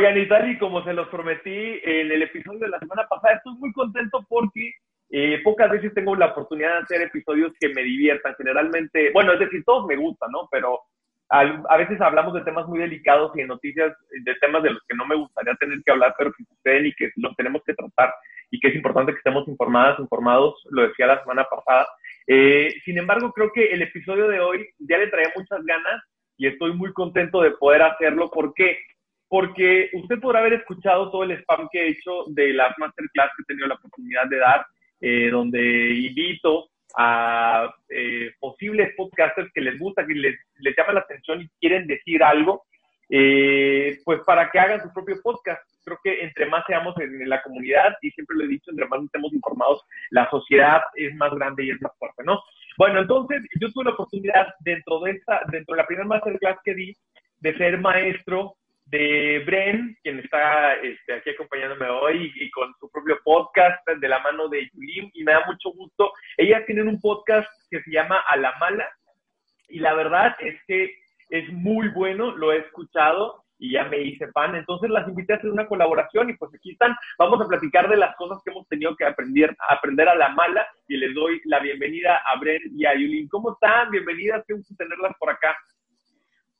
Oigan, y como se los prometí en el episodio de la semana pasada, estoy muy contento porque eh, pocas veces tengo la oportunidad de hacer episodios que me diviertan. Generalmente, bueno, es decir, todos me gustan, ¿no? Pero a, veces hablamos de temas muy delicados y de noticias de temas de los que no me gustaría tener que hablar, pero que suceden y que los tenemos que tratar y que es importante que estemos informadas, informados, lo decía la semana pasada. Eh, sin embargo, creo que el episodio de hoy ya le traía muchas ganas y estoy muy contento de poder hacerlo. ¿Por qué? Porque usted podrá haber escuchado todo el spam que he hecho de las masterclass que he tenido la oportunidad de dar, eh, donde invito a eh, posibles podcasters que les gusta, que les, les llama la atención y quieren decir algo, eh, pues para que hagan su propio podcast. Creo que entre más seamos en, la comunidad, y siempre lo he dicho, entre más estemos informados, la sociedad es más grande y es más fuerte, ¿no? Bueno, entonces yo tuve la oportunidad dentro de esta, dentro de la primera masterclass que di, de ser maestro de Bren, quien está este, aquí acompañándome hoy y, con su propio podcast de la mano de Yulim, y me da mucho gusto. Ellas tienen un podcast que se llama A la Mala, y la verdad es que es muy bueno, lo he escuchado y ya me hice fan. Entonces las invité a hacer una colaboración y pues aquí están. Vamos a platicar de las cosas que hemos tenido que aprender, aprender a la mala y les doy la bienvenida a Bren y a Yulín. ¿Cómo están? Bienvenidas, qué gusto tenerlas por acá.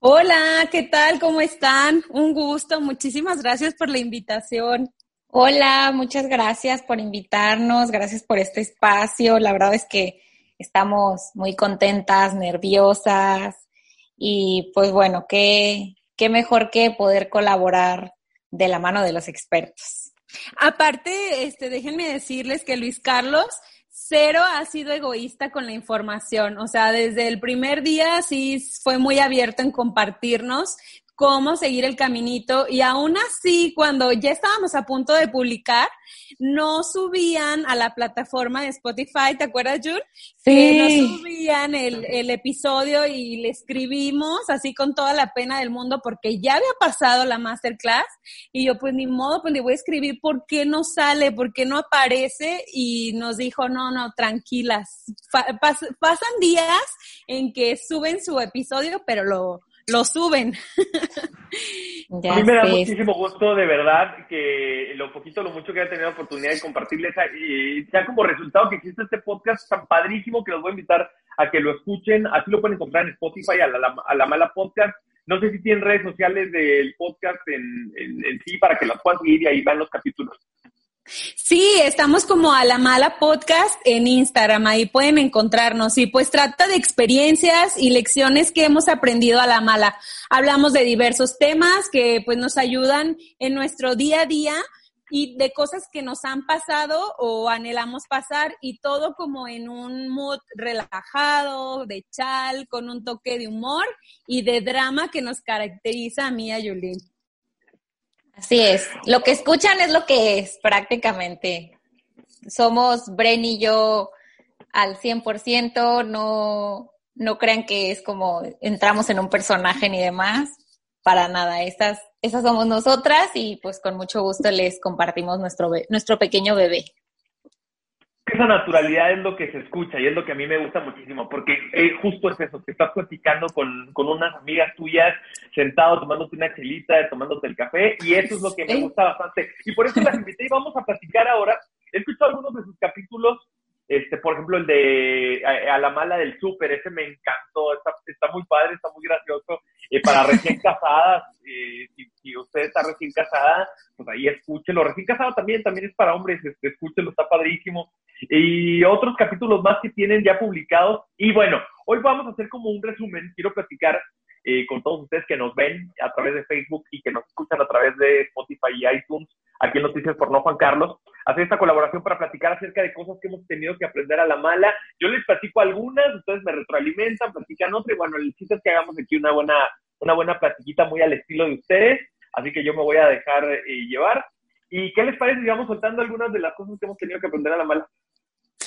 Hola, ¿qué tal? ¿Cómo están? Un gusto, muchísimas gracias por la invitación. Hola, muchas gracias por invitarnos, gracias por este espacio. La verdad es que estamos muy contentas, nerviosas y pues bueno, qué, qué mejor que poder colaborar de la mano de los expertos. Aparte, este, déjenme decirles que Luis Carlos cero ha sido egoísta con la información. O sea, desde el primer día sí fue muy abierto en compartirnos cómo seguir el caminito y aún así cuando ya estábamos a punto de publicar no subían a la plataforma de Spotify, ¿te acuerdas Jules? Sí. no subían el, el, episodio y le escribimos así con toda la pena del mundo porque ya había pasado la masterclass y yo pues ni modo, pues le voy a escribir por qué no sale, por qué no aparece y nos dijo no, no, tranquilas, pasan días en que suben su episodio pero lo lo suben. a mí me da muchísimo gusto, de verdad, que lo poquito, lo mucho que haya tenido la oportunidad de compartirles, y ya como resultado que existe este podcast tan padrísimo que los voy a invitar a que lo escuchen. Así lo pueden encontrar en Spotify, a la, a la mala podcast. No sé si tienen redes sociales del podcast en, en sí para que las puedan seguir y ahí van los capítulos. Sí, estamos como a la mala podcast en Instagram, ahí pueden encontrarnos y pues trata de experiencias y lecciones que hemos aprendido a la mala. Hablamos de diversos temas que pues nos ayudan en nuestro día a día y de cosas que nos han pasado o anhelamos pasar y todo como en un mood relajado, de chal, con un toque de humor y de drama que nos caracteriza a mí y a Yulín. Así es, lo que escuchan es lo que es prácticamente. Somos Bren y yo al 100%, no, no crean que es como entramos en un personaje ni demás, para nada, esas, esas somos nosotras y pues con mucho gusto les compartimos nuestro, nuestro pequeño bebé esa naturalidad es lo que se escucha y es lo que a mí me gusta muchísimo, porque eh, justo es eso, que estás platicando con, con, unas amigas tuyas, sentado tomándote una chelita, tomándote el café, y eso es lo que me gusta bastante. Y por eso las invité y vamos a platicar ahora. He escuchado algunos de sus capítulos, este, por ejemplo, el de a, la mala del súper, ese me encantó, está, está muy padre, está muy gracioso. Eh, para recién casadas, eh, si, si, usted está recién casada, pues ahí escúchelo. Recién casado también, también es para hombres, este, escúchelo, está padrísimo y otros capítulos más que tienen ya publicados. Y bueno, hoy vamos a hacer como un resumen. Quiero platicar eh, con todos ustedes que nos ven a través de Facebook y que nos escuchan a través de Spotify y iTunes aquí en Noticias por No Juan Carlos, hacer esta colaboración para platicar acerca de cosas que hemos tenido que aprender a la mala. Yo les platico algunas, ustedes me retroalimentan, platican otras, y bueno, el chiste es que hagamos aquí una buena, una buena platiquita muy al estilo de ustedes, así que yo me voy a dejar eh, llevar. ¿Y qué les parece digamos, soltando algunas de las cosas que hemos tenido que aprender a la mala?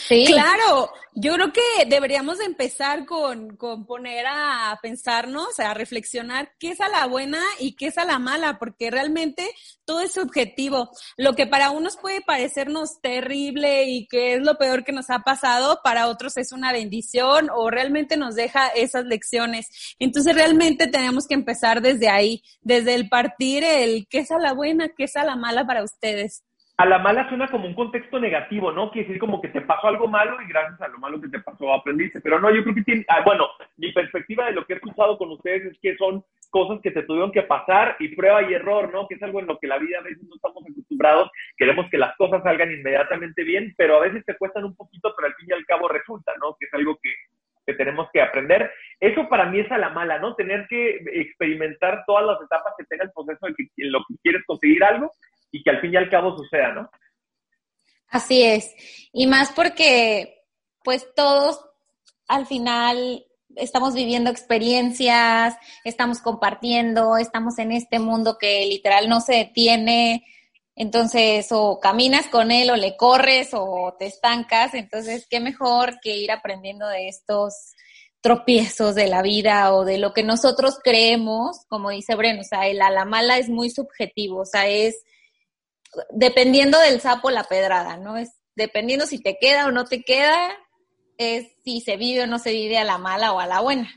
Sí. Claro, yo creo que deberíamos empezar con, con poner a pensarnos, a reflexionar qué es a la buena y qué es a la mala, porque realmente todo es subjetivo. Lo que para unos puede parecernos terrible y que es lo peor que nos ha pasado, para otros es una bendición o realmente nos deja esas lecciones. Entonces realmente tenemos que empezar desde ahí, desde el partir el qué es a la buena, qué es a la mala para ustedes a la mala suena como un contexto negativo, ¿no? Quiere decir como que te pasó algo malo y gracias a lo malo que te pasó aprendiste. Pero no, yo creo que tiene, ah, bueno, mi perspectiva de lo que he escuchado con ustedes es que son cosas que te tuvieron que pasar y prueba y error, ¿no? Que es algo en lo que la vida a veces no estamos acostumbrados. Queremos que las cosas salgan inmediatamente bien, pero a veces te cuestan un poquito, pero al fin y al cabo resulta, ¿no? Que es algo que, que tenemos que aprender. Eso para mí es a la mala, ¿no? Tener que experimentar todas las etapas que tenga el proceso en, que, en lo que quieres conseguir algo y que al fin y al cabo suceda, ¿no? Así es. Y más porque, pues todos al final estamos viviendo experiencias, estamos compartiendo, estamos en este mundo que literal no se detiene. Entonces, o caminas con él, o le corres, o te estancas. Entonces, qué mejor que ir aprendiendo de estos tropiezos de la vida o de lo que nosotros creemos, como dice Bren, o sea, el a la mala es muy subjetivo, o sea, es dependiendo del sapo la pedrada, ¿no? Es dependiendo si te queda o no te queda, es si se vive o no se vive a la mala o a la buena.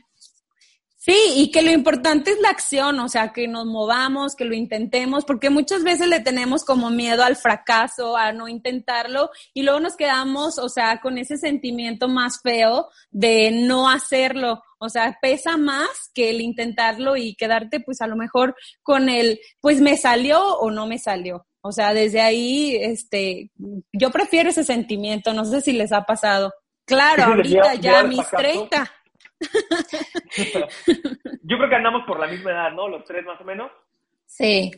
Sí, y que lo importante es la acción, o sea, que nos movamos, que lo intentemos, porque muchas veces le tenemos como miedo al fracaso, a no intentarlo, y luego nos quedamos, o sea, con ese sentimiento más feo de no hacerlo. O sea, pesa más que el intentarlo y quedarte, pues a lo mejor con el, pues me salió o no me salió. O sea, desde ahí, este, yo prefiero ese sentimiento, no sé si les ha pasado. Claro, ahorita ya mis 30. yo creo que andamos por la misma edad, ¿no? Los tres más o menos. Sí.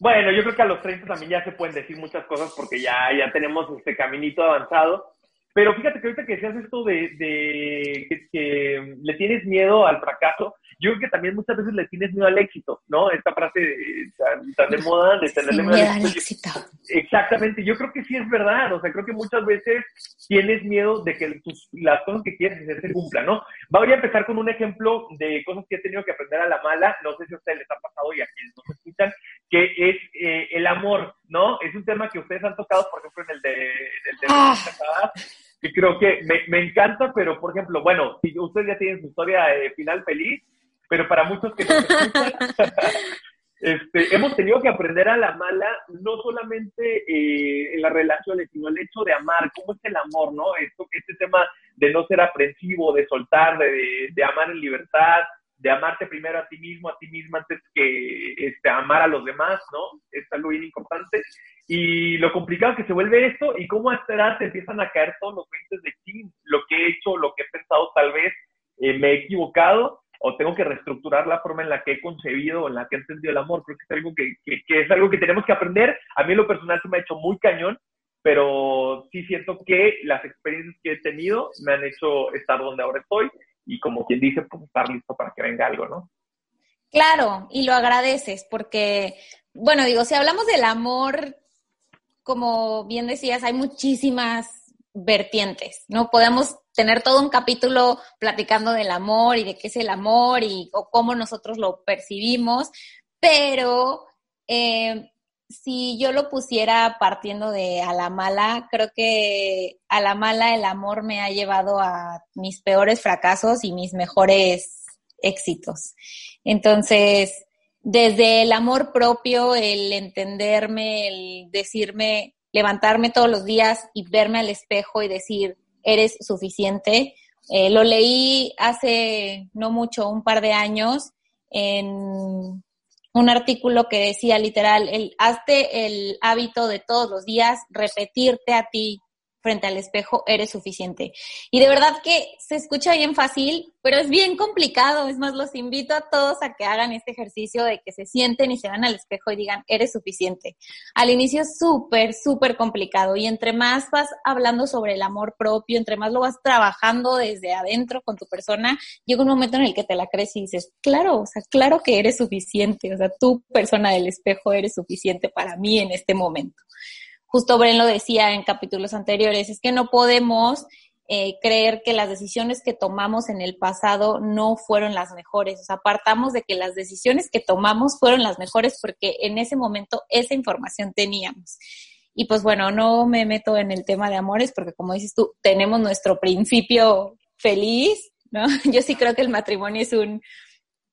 Bueno, yo creo que a los 30 también ya se pueden decir muchas cosas porque ya, ya tenemos este caminito avanzado. Pero fíjate que ahorita que decías esto de, de que, le tienes miedo al fracaso, yo creo que también muchas veces le tienes miedo al éxito, ¿no? Esta frase tan, de moda de tenerle miedo al éxito. Exactamente, yo creo que sí es verdad, o sea, creo que muchas veces tienes miedo de que las cosas que quieres hacer se cumplan, ¿no? Voy a empezar con un ejemplo de cosas que he tenido que aprender a la mala, no sé si a ustedes les ha pasado y a quienes nos escuchan, que es eh, el amor, ¿no? Es un tema que ustedes han tocado, por ejemplo, en el de, el de ah. y creo que me, me, encanta, pero por ejemplo, bueno, si ustedes ya tienen su historia de final feliz, pero para muchos que nos escuchan, este, hemos tenido que aprender a la mala, no solamente eh, en las relaciones, sino el hecho de amar, cómo es el amor, ¿no? Esto, este tema de no ser aprensivo, de soltar, de, de amar en libertad, de amarte primero a ti mismo, a ti misma, antes que este, amar a los demás, ¿no? Es algo bien importante. Y lo complicado que se vuelve esto y cómo a te empiezan a caer todos los 20 de ti, lo que he hecho, lo que he pensado, tal vez eh, me he equivocado o tengo que reestructurar la forma en la que he concebido, en la que he entendido el amor. Creo que es algo que, que, es algo que tenemos que aprender. A mí lo personal se me ha hecho muy cañón, pero sí siento que las experiencias que he tenido me han hecho estar donde ahora estoy y como quien dice, pues estar listo para que venga algo, ¿no? Claro, y lo agradeces porque, bueno, digo, si hablamos del amor, como bien decías, hay muchísimas vertientes, ¿no? Podemos tener todo un capítulo platicando del amor y de qué es el amor y o cómo nosotros lo percibimos, pero eh, si yo lo pusiera partiendo de a la mala, creo que a la mala el amor me ha llevado a mis peores fracasos y mis mejores éxitos. Entonces, desde el amor propio, el entenderme, el decirme, levantarme todos los días y verme al espejo y decir, eres suficiente. Eh, lo leí hace no mucho, un par de años, en un artículo que decía literal, el, hazte el hábito de todos los días repetirte a ti frente al espejo, eres suficiente. Y de verdad que se escucha bien fácil, pero es bien complicado. Es más, los invito a todos a que hagan este ejercicio de que se sienten y se van al espejo y digan, eres suficiente. Al inicio es súper, súper complicado y entre más vas hablando sobre el amor propio, entre más lo vas trabajando desde adentro con tu persona, llega un momento en el que te la crees y dices, claro, o sea, claro que eres suficiente. O sea, tú, persona del espejo, eres suficiente para mí en este momento justo Bren lo decía en capítulos anteriores, es que no podemos eh, creer que las decisiones que tomamos en el pasado no fueron las mejores. O sea, apartamos de que las decisiones que tomamos fueron las mejores porque en ese momento esa información teníamos. Y pues bueno, no me meto en el tema de amores porque como dices tú, tenemos nuestro principio feliz, ¿no? Yo sí creo que el matrimonio es un,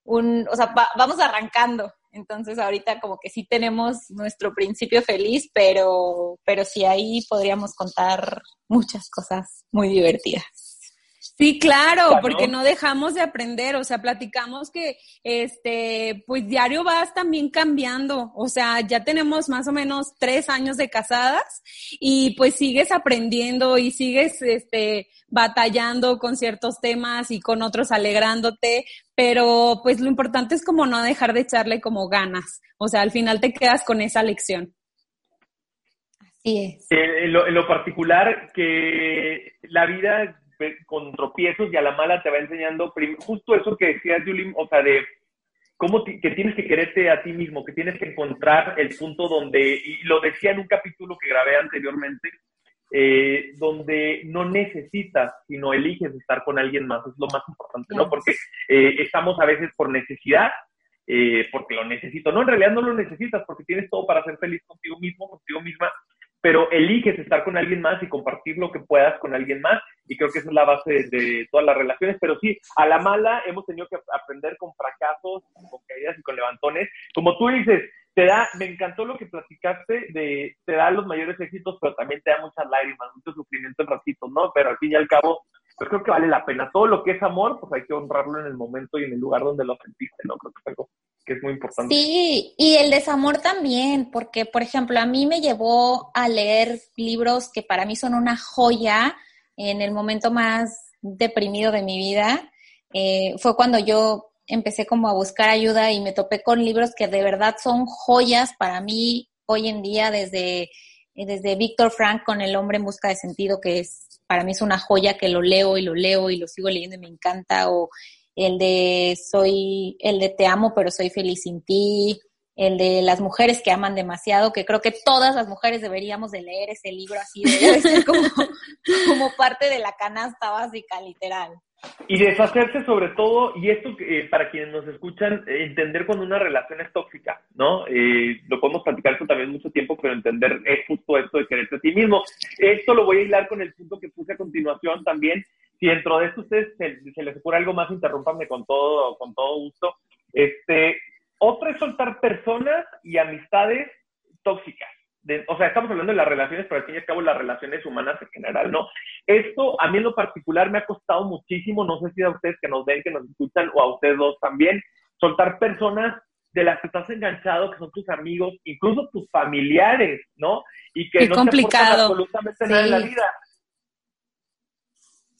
un o sea, vamos arrancando, entonces ahorita como que sí tenemos nuestro principio feliz, pero, pero sí ahí podríamos contar muchas cosas muy divertidas. Sí, claro, porque no dejamos de aprender, o sea, platicamos que este, pues diario vas también cambiando, o sea, ya tenemos más o menos tres años de casadas y pues sigues aprendiendo y sigues este, batallando con ciertos temas y con otros alegrándote, pero pues lo importante es como no dejar de echarle como ganas, o sea, al final te quedas con esa lección. Así es. Eh, en, lo, particular, que la vida con tropiezos y a la mala te va enseñando justo eso que decía Julie, o sea, de cómo que tienes que quererte a ti mismo, que tienes que encontrar el punto donde, y lo decía en un capítulo que grabé anteriormente, eh, donde no necesitas, sino eliges estar con alguien más, es lo más importante, ¿no? Porque eh, estamos a veces por necesidad, eh, porque lo necesito. No, en realidad no lo necesitas, porque tienes todo para ser feliz contigo mismo, contigo misma, pero eliges estar con alguien más y compartir lo que puedas con alguien más, y creo que esa es la base de, todas las relaciones, pero sí, a la mala hemos tenido que aprender con fracasos, con caídas y con levantones. Como tú dices, te da, me encantó lo que platicaste de, te da los mayores éxitos, pero también te da muchas lágrimas, mucho sufrimiento en ratitos, ¿no? Pero al fin y al cabo, yo creo que vale la pena. Todo lo que es amor, pues hay que honrarlo en el momento y en el lugar donde lo sentiste, ¿no? Creo que es algo que es muy importante. Sí, y el desamor también, porque, por ejemplo, a mí me llevó a leer libros que para mí son una joya en el momento más deprimido de mi vida. Eh, fue cuando yo empecé como a buscar ayuda y me topé con libros que de verdad son joyas para mí hoy en día, desde, desde Víctor Frank con El hombre en busca de sentido, que es para mí es una joya que lo leo y lo leo y lo sigo leyendo y me encanta, o el de soy, el de te amo pero soy feliz sin ti, el de las mujeres que aman demasiado, que creo que todas las mujeres deberíamos de leer ese libro así, ser como, como parte de la canasta básica, literal. Y deshacerse sobre todo, y esto eh, para quienes nos escuchan, entender cuando una relación es tóxica, ¿no? Eh, lo podemos platicar esto también mucho tiempo, pero entender es justo esto de quererte a ti mismo. Esto lo voy a hilar con el punto que puse a continuación también. Si dentro de esto ustedes se, les ocurre algo más, interrúmpanme con todo, con todo gusto. Este, otra es soltar personas y amistades tóxicas o sea, estamos hablando de las relaciones, pero al fin y al cabo las relaciones humanas en general, ¿no? Esto a mí en lo particular me ha costado muchísimo, no sé si a ustedes que nos ven, que nos escuchan, o a ustedes dos también, soltar personas de las que estás enganchado, que son tus amigos, incluso tus familiares, ¿no? Y que no complicado. te absolutamente nada en la vida.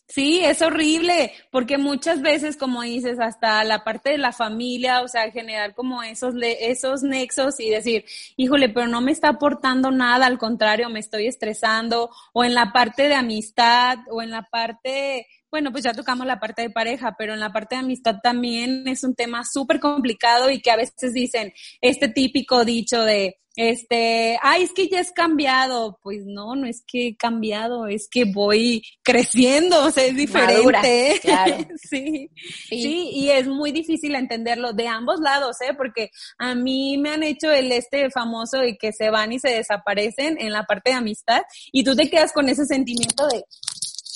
Sí, es horrible, porque muchas veces, como dices, hasta la parte de la familia, o sea, generar como esos, esos nexos y decir, híjole, pero no me está aportando nada, al contrario, me estoy estresando, o en la parte de amistad, o en la parte, bueno, pues ya tocamos la parte de pareja, pero en la parte de amistad también es un tema súper complicado y que a veces dicen este típico dicho de, este, ay, es que ya es cambiado. Pues no, no es que he cambiado, es que voy creciendo, o sea, es diferente. claro. sí, sí, y es muy difícil entenderlo de ambos lados, ¿eh? Porque a mí me han hecho el este famoso y que se van y se desaparecen en la parte de amistad y tú te quedas con ese sentimiento de,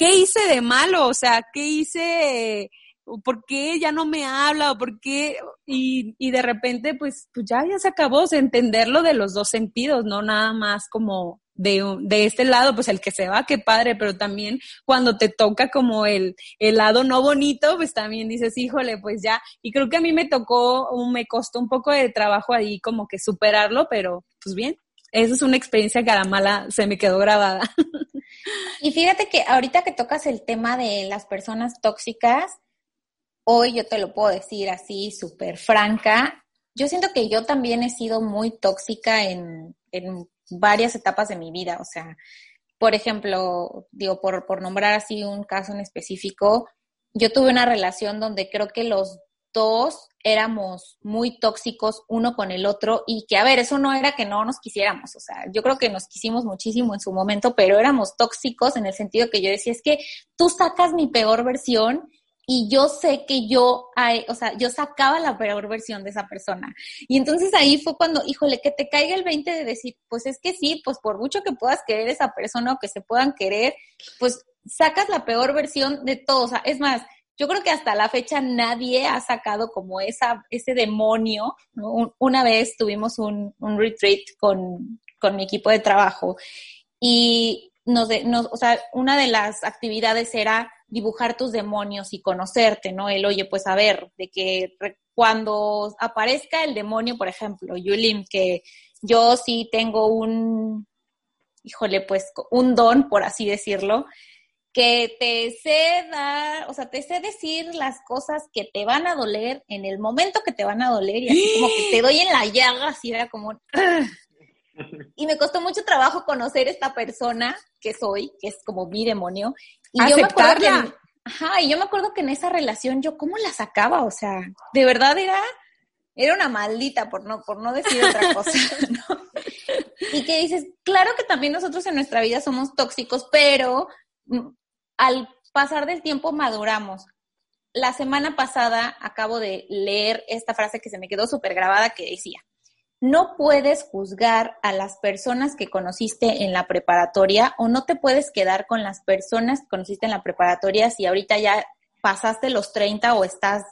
¿qué hice de malo? O sea, ¿qué hice? ¿por qué ya no me habla? ¿O por qué? Y, y de repente, pues, pues ya, ya se acabó, de entenderlo de los dos sentidos, no nada más como de, de este lado, pues el que se va, qué padre, pero también cuando te toca como el, el lado no bonito, pues también dices, híjole, pues ya. Y creo que a mí me tocó, me costó un poco de trabajo ahí como que superarlo, pero pues bien, esa es una experiencia que a la mala se me quedó grabada. Y fíjate que ahorita que tocas el tema de las personas tóxicas, hoy yo te lo puedo decir así, súper franca. Yo siento que yo también he sido muy tóxica en, en varias etapas de mi vida. O sea, por ejemplo, digo, por, por nombrar así un caso en específico, yo tuve una relación donde creo que los dos éramos muy tóxicos uno con el otro y que, a ver, eso no era que no nos quisiéramos, o sea, yo creo que nos quisimos muchísimo en su momento, pero éramos tóxicos en el sentido que yo decía, es que tú sacas mi peor versión y yo sé que yo, o sea, yo sacaba la peor versión de esa persona. Y entonces ahí fue cuando, híjole, que te caiga el 20 de decir, pues es que sí, pues por mucho que puedas querer esa persona o que se puedan querer, pues sacas la peor versión de todo. O sea, es más, yo creo que hasta la fecha nadie ha sacado como esa, ese demonio. una vez tuvimos un, un retreat con, con, mi equipo de trabajo y nos, nos, o sea, una de las actividades era dibujar tus demonios y conocerte, ¿no? El, oye, pues a ver, de que cuando aparezca el demonio, por ejemplo, Yulin, que yo sí tengo un, híjole, pues un don, por así decirlo, que te sé dar, o sea, te sé decir las cosas que te van a doler en el momento que te van a doler y así como que te doy en la llaga, así era como... Y me costó mucho trabajo conocer esta persona que soy, que es como mi demonio. Y yo me acuerdo que, ajá, y yo me acuerdo que en esa relación yo cómo la sacaba, o sea, de verdad era, era una maldita por no, por no decir otra cosa, ¿no? Y que dices, claro que también nosotros en nuestra vida somos tóxicos, pero mm, al pasar del tiempo maduramos. La semana pasada acabo de leer esta frase que se me quedó súper grabada que decía, no puedes juzgar a las personas que conociste en la preparatoria o no te puedes quedar con las personas que conociste en la preparatoria si ahorita ya pasaste los 30 o estás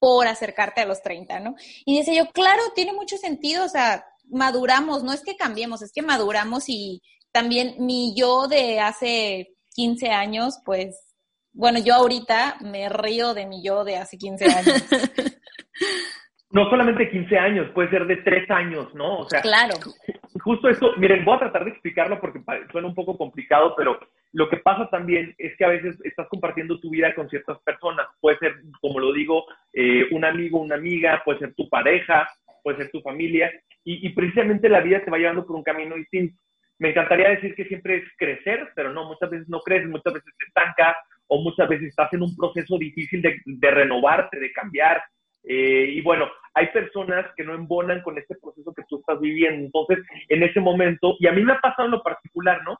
por acercarte a los 30, ¿no? Y dice yo, claro, tiene mucho sentido, o sea, maduramos, no es que cambiemos, es que maduramos y también mi yo de hace 15 años, pues, bueno, yo ahorita me río de mi yo de hace 15 años. no solamente 15 años, puede ser de 3 años, ¿no? O sea, claro. Justo esto, miren, voy a tratar de explicarlo porque suena un poco complicado, pero lo que pasa también es que a veces estás compartiendo tu vida con ciertas personas. Puede ser, como lo digo, eh, un amigo, una amiga, puede ser tu pareja, puede ser tu familia, y, y precisamente la vida te va llevando por un camino distinto me encantaría decir que siempre es crecer, pero no, muchas veces no creces, muchas veces te estancas o muchas veces estás en un proceso difícil de, de renovarte, de cambiar. Eh, y bueno, hay personas que no embonan con este proceso que tú estás viviendo. Entonces, en ese momento, y a mí me ha pasado en lo particular, ¿no?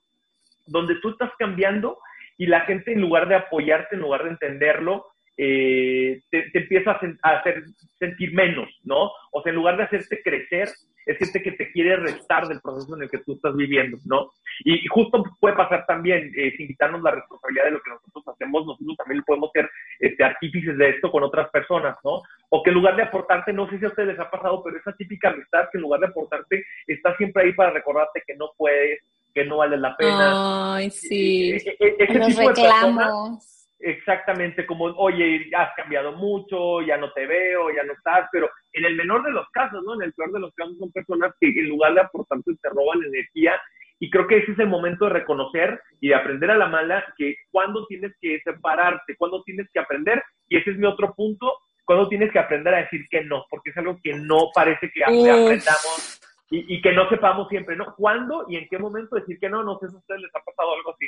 Donde tú estás cambiando y la gente en lugar de apoyarte, en lugar de entenderlo, eh, te, te, empieza a, hacer sentir menos, ¿no? O sea, en lugar de hacerte crecer, es gente que te quiere restar del proceso en el que tú estás viviendo, ¿no? Y, justo puede pasar también, eh, sin quitarnos la responsabilidad de lo que nosotros hacemos, nosotros también podemos ser este, artífices de esto con otras personas, ¿no? O que en lugar de aportarte, no sé si a ustedes les ha pasado, pero esa típica amistad que en lugar de aportarte, está siempre ahí para recordarte que no puedes, que no vale la pena. Ay, sí. E, e, e, Los reclamos exactamente como, oye, has cambiado mucho, ya no te veo, ya no estás, pero en el menor de los casos, ¿no? En el peor de los casos son personas que en lugar de aportarte te roban energía y creo que ese es el momento de reconocer y de aprender a la mala que cuando tienes que separarte, cuando tienes que aprender, y ese es mi otro punto, cuando tienes que aprender a decir que no, porque es algo que no parece que aprendamos y, y, que no sepamos siempre, ¿no? ¿Cuándo y en qué momento decir que no? No sé si a ustedes les ha pasado algo así.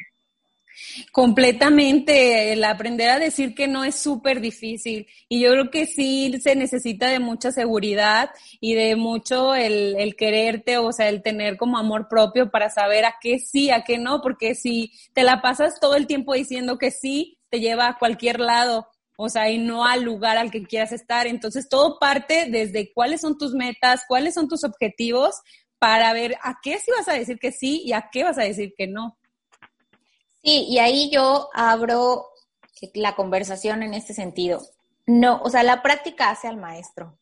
Completamente, el aprender a decir que no es súper difícil y yo creo que sí se necesita de mucha seguridad y de mucho el, el, quererte, o sea, el tener como amor propio para saber a qué sí, a qué no, porque si te la pasas todo el tiempo diciendo que sí, te lleva a cualquier lado, o sea, y no al lugar al que quieras estar. Entonces, todo parte desde cuáles son tus metas, cuáles son tus objetivos para ver a qué sí vas a decir que sí y a qué vas a decir que no. Sí, y ahí yo abro la conversación en este sentido. No, o sea, la práctica hace al maestro.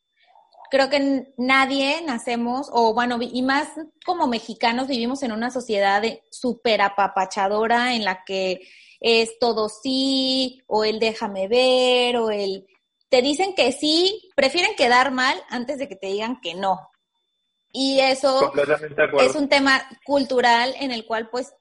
Creo que nadie nacemos, o bueno, y más como mexicanos vivimos en una sociedad súper apapachadora en la que es todo sí, o el déjame ver, o el te dicen que sí, prefieren quedar mal antes de que te digan que no. Y eso es un tema cultural en el cual pues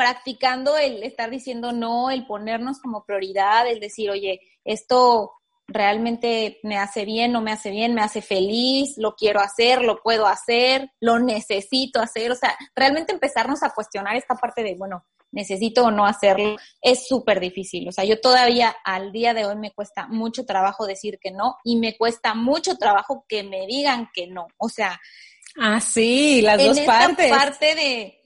practicando el estar diciendo no, el ponernos como prioridad, el decir, oye, esto realmente me hace bien, no me hace bien, me hace feliz, lo quiero hacer, lo puedo hacer, lo necesito hacer, o sea, realmente empezarnos a cuestionar esta parte de, bueno, necesito o no hacerlo, es súper difícil. O sea, yo todavía al día de hoy me cuesta mucho trabajo decir que no y me cuesta mucho trabajo que me digan que no. O sea, ah, sí, las dos partes. parte de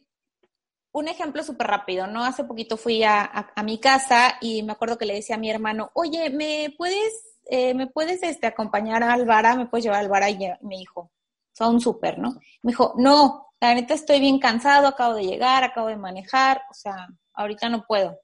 un ejemplo súper rápido, ¿no? Hace poquito fui a, a, mi casa y me acuerdo que le decía a mi hermano, oye, ¿me puedes, eh, ¿me puedes este, acompañar a Alvara? ¿Me puedes llevar a Alvara? Y me dijo, son súper, ¿no? Me dijo, no, la neta estoy bien cansado, acabo de llegar, acabo de manejar, o sea, ahorita no puedo.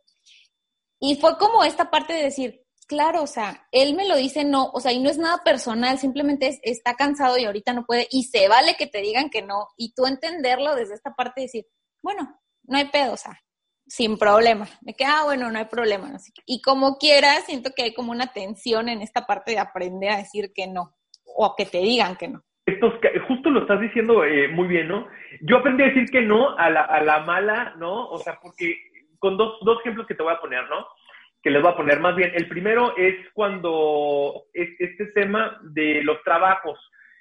Y fue como esta parte de decir, claro, o sea, él me lo dice no, o sea, y no es nada personal, simplemente es, está cansado y ahorita no puede, y se vale que te digan que no, y tú entenderlo desde esta parte de decir, bueno, no hay pedo, o sea, sin problema. Me queda, ah, bueno, no hay problema. Y como quieras, siento que hay como una tensión en esta parte de aprender a decir que no, o que te digan que no. Estos, justo lo estás diciendo eh, muy bien, ¿no? Yo aprendí a decir que no a la, a la mala, ¿no? O sea, porque con dos, dos ejemplos que te voy a poner, ¿no? Que les voy a poner más bien. El primero es cuando es este tema de los trabajos,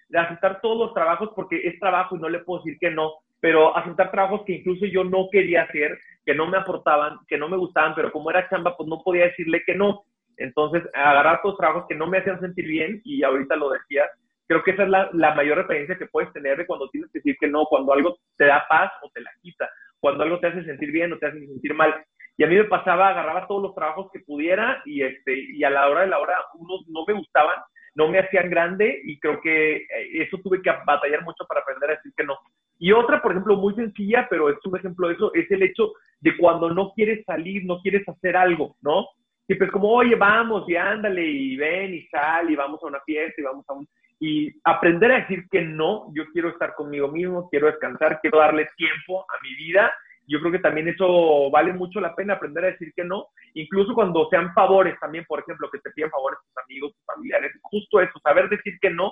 de aceptar todos los trabajos porque es trabajo y no le puedo decir que no pero aceptar trabajos que incluso yo no quería hacer, que no me aportaban, que no me gustaban, pero como era chamba, pues no podía decirle que no. Entonces, agarrar todos trabajos que no me hacían sentir bien, y ahorita lo decías, creo que esa es la, la mayor referencia que puedes tener de cuando tienes que decir que no, cuando algo te da paz o te la quita, cuando algo te hace sentir bien o te hace sentir mal. Y a mí me pasaba, agarraba todos los trabajos que pudiera y, este, y a la hora de la hora unos no me gustaban, no me hacían grande y creo que eh, eso tuve que batallar mucho para aprender a decir que no. Y otra, por ejemplo, muy sencilla, pero es un ejemplo de eso, es el hecho de cuando no quieres salir, no quieres hacer algo, ¿no? Siempre es como, oye, vamos y ándale y ven y sal y vamos a una fiesta y vamos a un... Y aprender a decir que no, yo quiero estar conmigo mismo, quiero descansar, quiero darle tiempo a mi vida. Yo creo que también eso vale mucho la pena aprender a decir que no, incluso cuando sean favores también, por ejemplo, que te piden favores tus amigos, tus familiares, justo eso, saber decir que no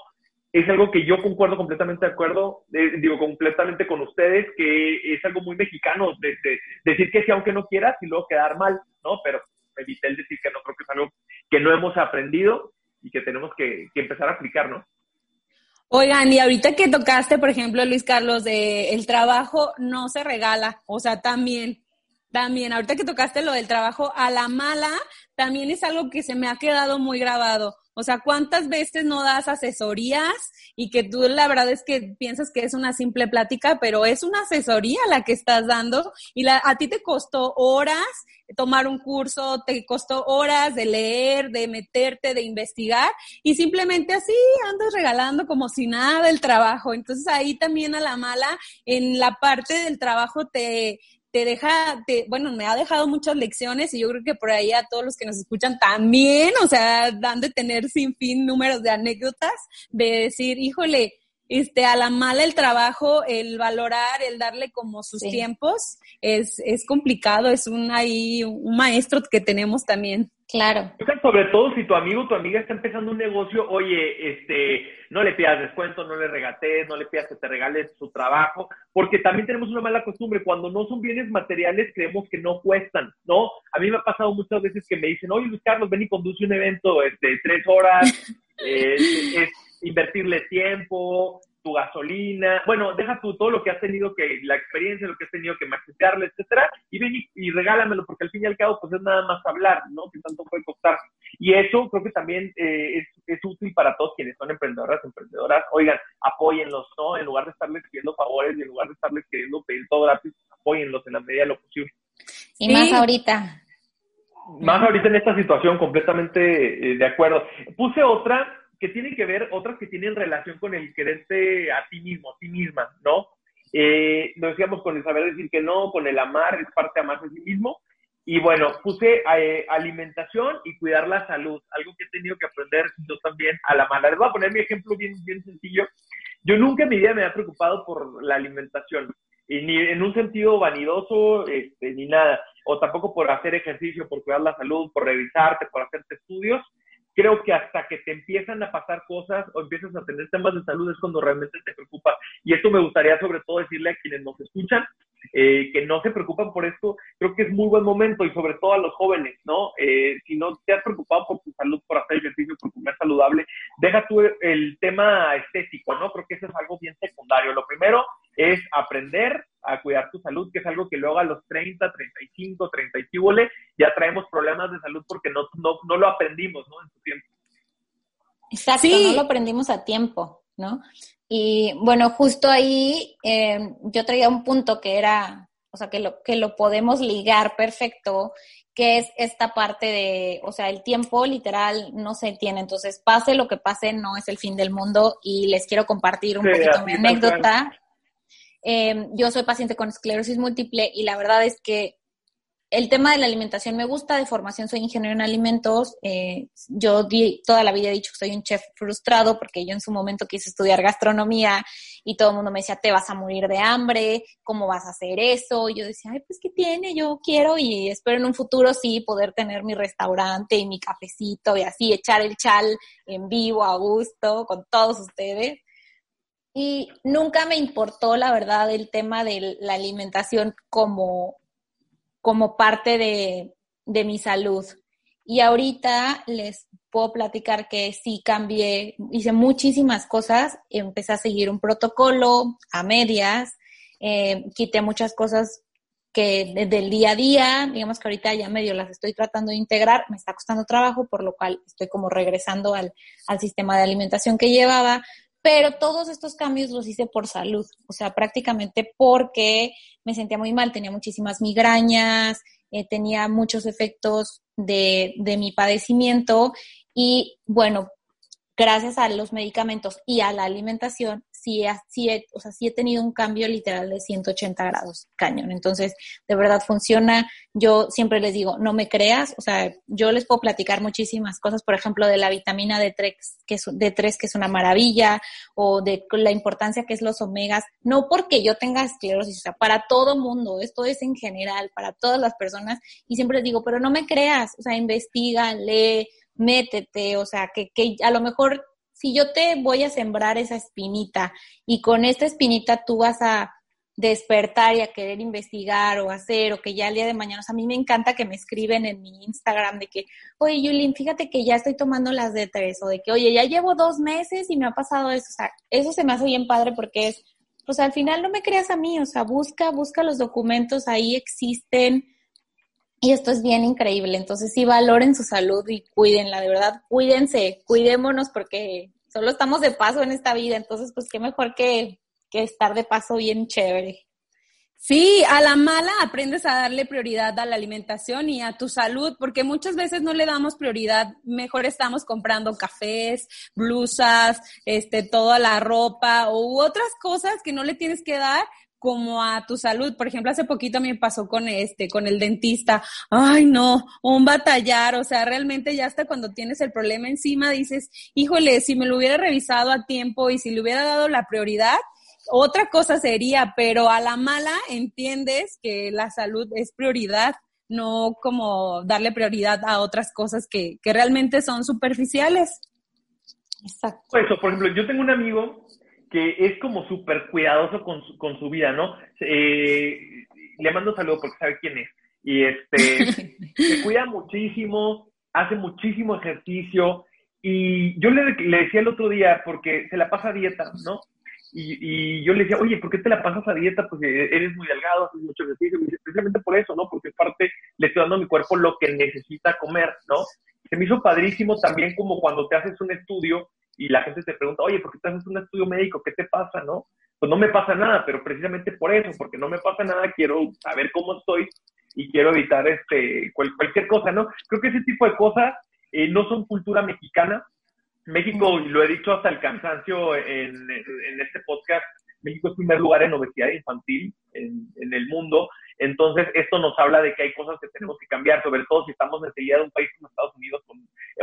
es algo que yo concuerdo completamente de acuerdo, digo, completamente con ustedes, que es algo muy mexicano, de, decir que sí aunque no quieras y luego quedar mal, ¿no? Pero evité el decir que no, creo que es algo que no hemos aprendido y que tenemos que, empezar a aplicar, ¿no? Oigan, y ahorita que tocaste, por ejemplo, Luis Carlos, de el trabajo no se regala, o sea, también, también, ahorita que tocaste lo del trabajo a la mala, también es algo que se me ha quedado muy grabado. O sea, ¿cuántas veces no das asesorías y que tú la verdad es que piensas que es una simple plática, pero es una asesoría la que estás dando y la, a ti te costó horas tomar un curso, te costó horas de leer, de meterte, de investigar y simplemente así andas regalando como si nada el trabajo. Entonces ahí también a la mala, en la parte del trabajo te, te deja, te, bueno, me ha dejado muchas lecciones y yo creo que por ahí a todos los que nos escuchan también, o sea, dan de tener sin fin números de anécdotas, de decir, híjole, este, a la mala el trabajo, el valorar, el darle como sus tiempos, es, es complicado, es un ahí, un maestro que tenemos también. Claro. Sobre todo si tu amigo o tu amiga está empezando un negocio, oye, este, no le pidas descuento, no le regates, no le pidas que te regales su trabajo, porque también tenemos una mala costumbre, cuando no son bienes materiales creemos que no cuestan, ¿no? A mí me ha pasado muchas veces que me dicen, oye Luis Carlos, ven y conduce un evento, este, tres horas, eh, es invertirle tiempo, tu gasolina, bueno, deja tú todo lo que has tenido que, la experiencia, lo que has tenido que maquetearle, etcétera, y ven y, regálamelo, porque al fin y al cabo, pues es nada más hablar, ¿no? Que tanto puede costar. Y eso creo que también eh, es, es, útil para todos quienes son emprendedoras, emprendedoras. Oigan, apóyenlos, ¿no? En lugar de estarles pidiendo favores y en lugar de estarles queriendo pedir todo gratis, apóyenlos en la medida de lo posible. Y más ahorita. Más ahorita en esta situación, completamente eh, de acuerdo. Puse otra que tienen que ver, otras que tienen relación con el quererte a ti mismo, a ti misma, ¿no? Eh, lo decíamos con el saber decir que no, con el amar, es parte de amarse a sí mismo. Y bueno, puse eh, alimentación y cuidar la salud, algo que he tenido que aprender yo también a la mala. Les voy a poner mi ejemplo bien, bien sencillo. Yo nunca en mi vida me había preocupado por la alimentación, y ni en un sentido vanidoso, este, ni nada, o tampoco por hacer ejercicio, por cuidar la salud, por revisarte, por hacerte estudios creo que hasta que te empiezan a pasar cosas o empiezas a tener temas de salud es cuando realmente te preocupa. Y esto me gustaría sobre todo decirle a quienes nos escuchan, eh, que no se preocupan por esto, creo que es muy buen momento y sobre todo a los jóvenes, ¿no? Eh, si no te has preocupado por tu salud, por hacer ejercicio, por comer saludable, deja tú el tema estético, ¿no? Creo que eso es algo bien secundario. Lo primero es aprender a cuidar tu salud, que es algo que luego a los 30, 35, 30 y ya traemos problemas de salud porque no, no, no lo aprendimos, ¿no? En su tiempo. Exacto, no lo aprendimos a tiempo, ¿no? Y bueno, justo ahí eh, yo traía un punto que era, o sea, que lo, que lo podemos ligar perfecto, que es esta parte de, o sea, el tiempo literal no se tiene, entonces pase lo que pase, no es el fin del mundo y les quiero compartir un poquito mi anécdota. Eh, yo soy paciente con esclerosis múltiple y la verdad es que el tema de la alimentación me gusta, de formación soy ingeniero en alimentos. Eh, yo toda la vida he dicho que soy un chef frustrado porque yo en su momento quise estudiar gastronomía y todo el mundo me decía, te vas a morir de hambre, ¿cómo vas a hacer eso? Y yo decía, ay, pues ¿qué tiene? Yo quiero y espero en un futuro sí poder tener mi restaurante y mi cafecito y así echar el chal en vivo a gusto con todos ustedes. Y nunca me importó, la verdad, el tema de la alimentación como como parte de, mi salud. Y ahorita les puedo platicar que sí cambié, hice muchísimas cosas, empecé a seguir un protocolo a medias, eh, quité muchas cosas que desde el día a día, digamos que ahorita ya medio las estoy tratando de integrar, me está costando trabajo, por lo cual estoy como regresando al, al sistema de alimentación que llevaba, pero todos estos cambios los hice por salud, o sea, prácticamente porque me sentía muy mal, tenía muchísimas migrañas, eh, tenía muchos efectos de, de mi padecimiento y bueno, gracias a los medicamentos y a la alimentación, sí, sí, he, o sea, sí he tenido un cambio literal de 180 grados cañón. Entonces, de verdad funciona. Yo siempre les digo, no me creas, o sea, yo les puedo platicar muchísimas cosas, por ejemplo, de la vitamina D3, que es, D3, que es una maravilla, o de la importancia que es los omegas, no porque yo tenga esclerosis, o sea, para todo mundo, esto es en general, para todas las personas, y siempre les digo, pero no me creas, o sea, investiga, lee, métete, o sea, que, que a lo mejor si yo te voy a sembrar esa espinita y con esta espinita tú vas a despertar y a querer investigar o hacer o que ya el día de mañana, o sea, a mí me encanta que me escriben en mi Instagram de que, oye, Yulín, fíjate que ya estoy tomando las de tres o de que, oye, ya llevo dos meses y me ha pasado eso, o sea, eso se me hace bien padre porque es, pues al final no me creas a mí, o sea, busca, busca los documentos, ahí existen, y esto es bien increíble. Entonces sí valoren su salud y cuídenla, de verdad, cuídense, cuidémonos porque solo estamos de paso en esta vida. Entonces, pues qué mejor que, que estar de paso bien chévere. Sí, a la mala aprendes a darle prioridad a la alimentación y a tu salud, porque muchas veces no le damos prioridad. Mejor estamos comprando cafés, blusas, este, toda la ropa u otras cosas que no le tienes que dar como a tu salud. Por ejemplo, hace poquito me pasó con este, con el dentista. Ay, no, un batallar. O sea, realmente ya hasta cuando tienes el problema encima dices, híjole, si me lo hubiera revisado a tiempo y si le hubiera dado la prioridad, otra cosa sería, pero a la mala entiendes que la salud es prioridad, no como darle prioridad a otras cosas que, que realmente son superficiales. Exacto. Eso, por ejemplo, yo tengo un amigo que es como súper cuidadoso con su, con su vida, ¿no? Eh, le mando saludo porque sabe quién es. Y este, se cuida muchísimo, hace muchísimo ejercicio. Y yo le, le, decía el otro día, porque se la pasa a dieta, ¿no? Y, y, yo le decía, oye, ¿por qué te la pasas a dieta? Porque eres muy delgado, haces mucho ejercicio. Y dice, precisamente por eso, ¿no? Porque parte le estoy dando a mi cuerpo lo que necesita comer, ¿no? Se me hizo padrísimo también como cuando te haces un estudio y la gente te pregunta, oye, ¿por qué estás haciendo un estudio médico? ¿Qué te pasa, no? Pues no me pasa nada, pero precisamente por eso, porque no me pasa nada, quiero saber cómo estoy y quiero evitar este cualquier cosa, ¿no? Creo que ese tipo de cosas eh, no son cultura mexicana. México, y lo he dicho hasta el cansancio en, en este podcast, México es primer lugar en obesidad infantil en, en, el mundo. Entonces, esto nos habla de que hay cosas que tenemos que cambiar, sobre todo si estamos enseguida de un país como Estados Unidos con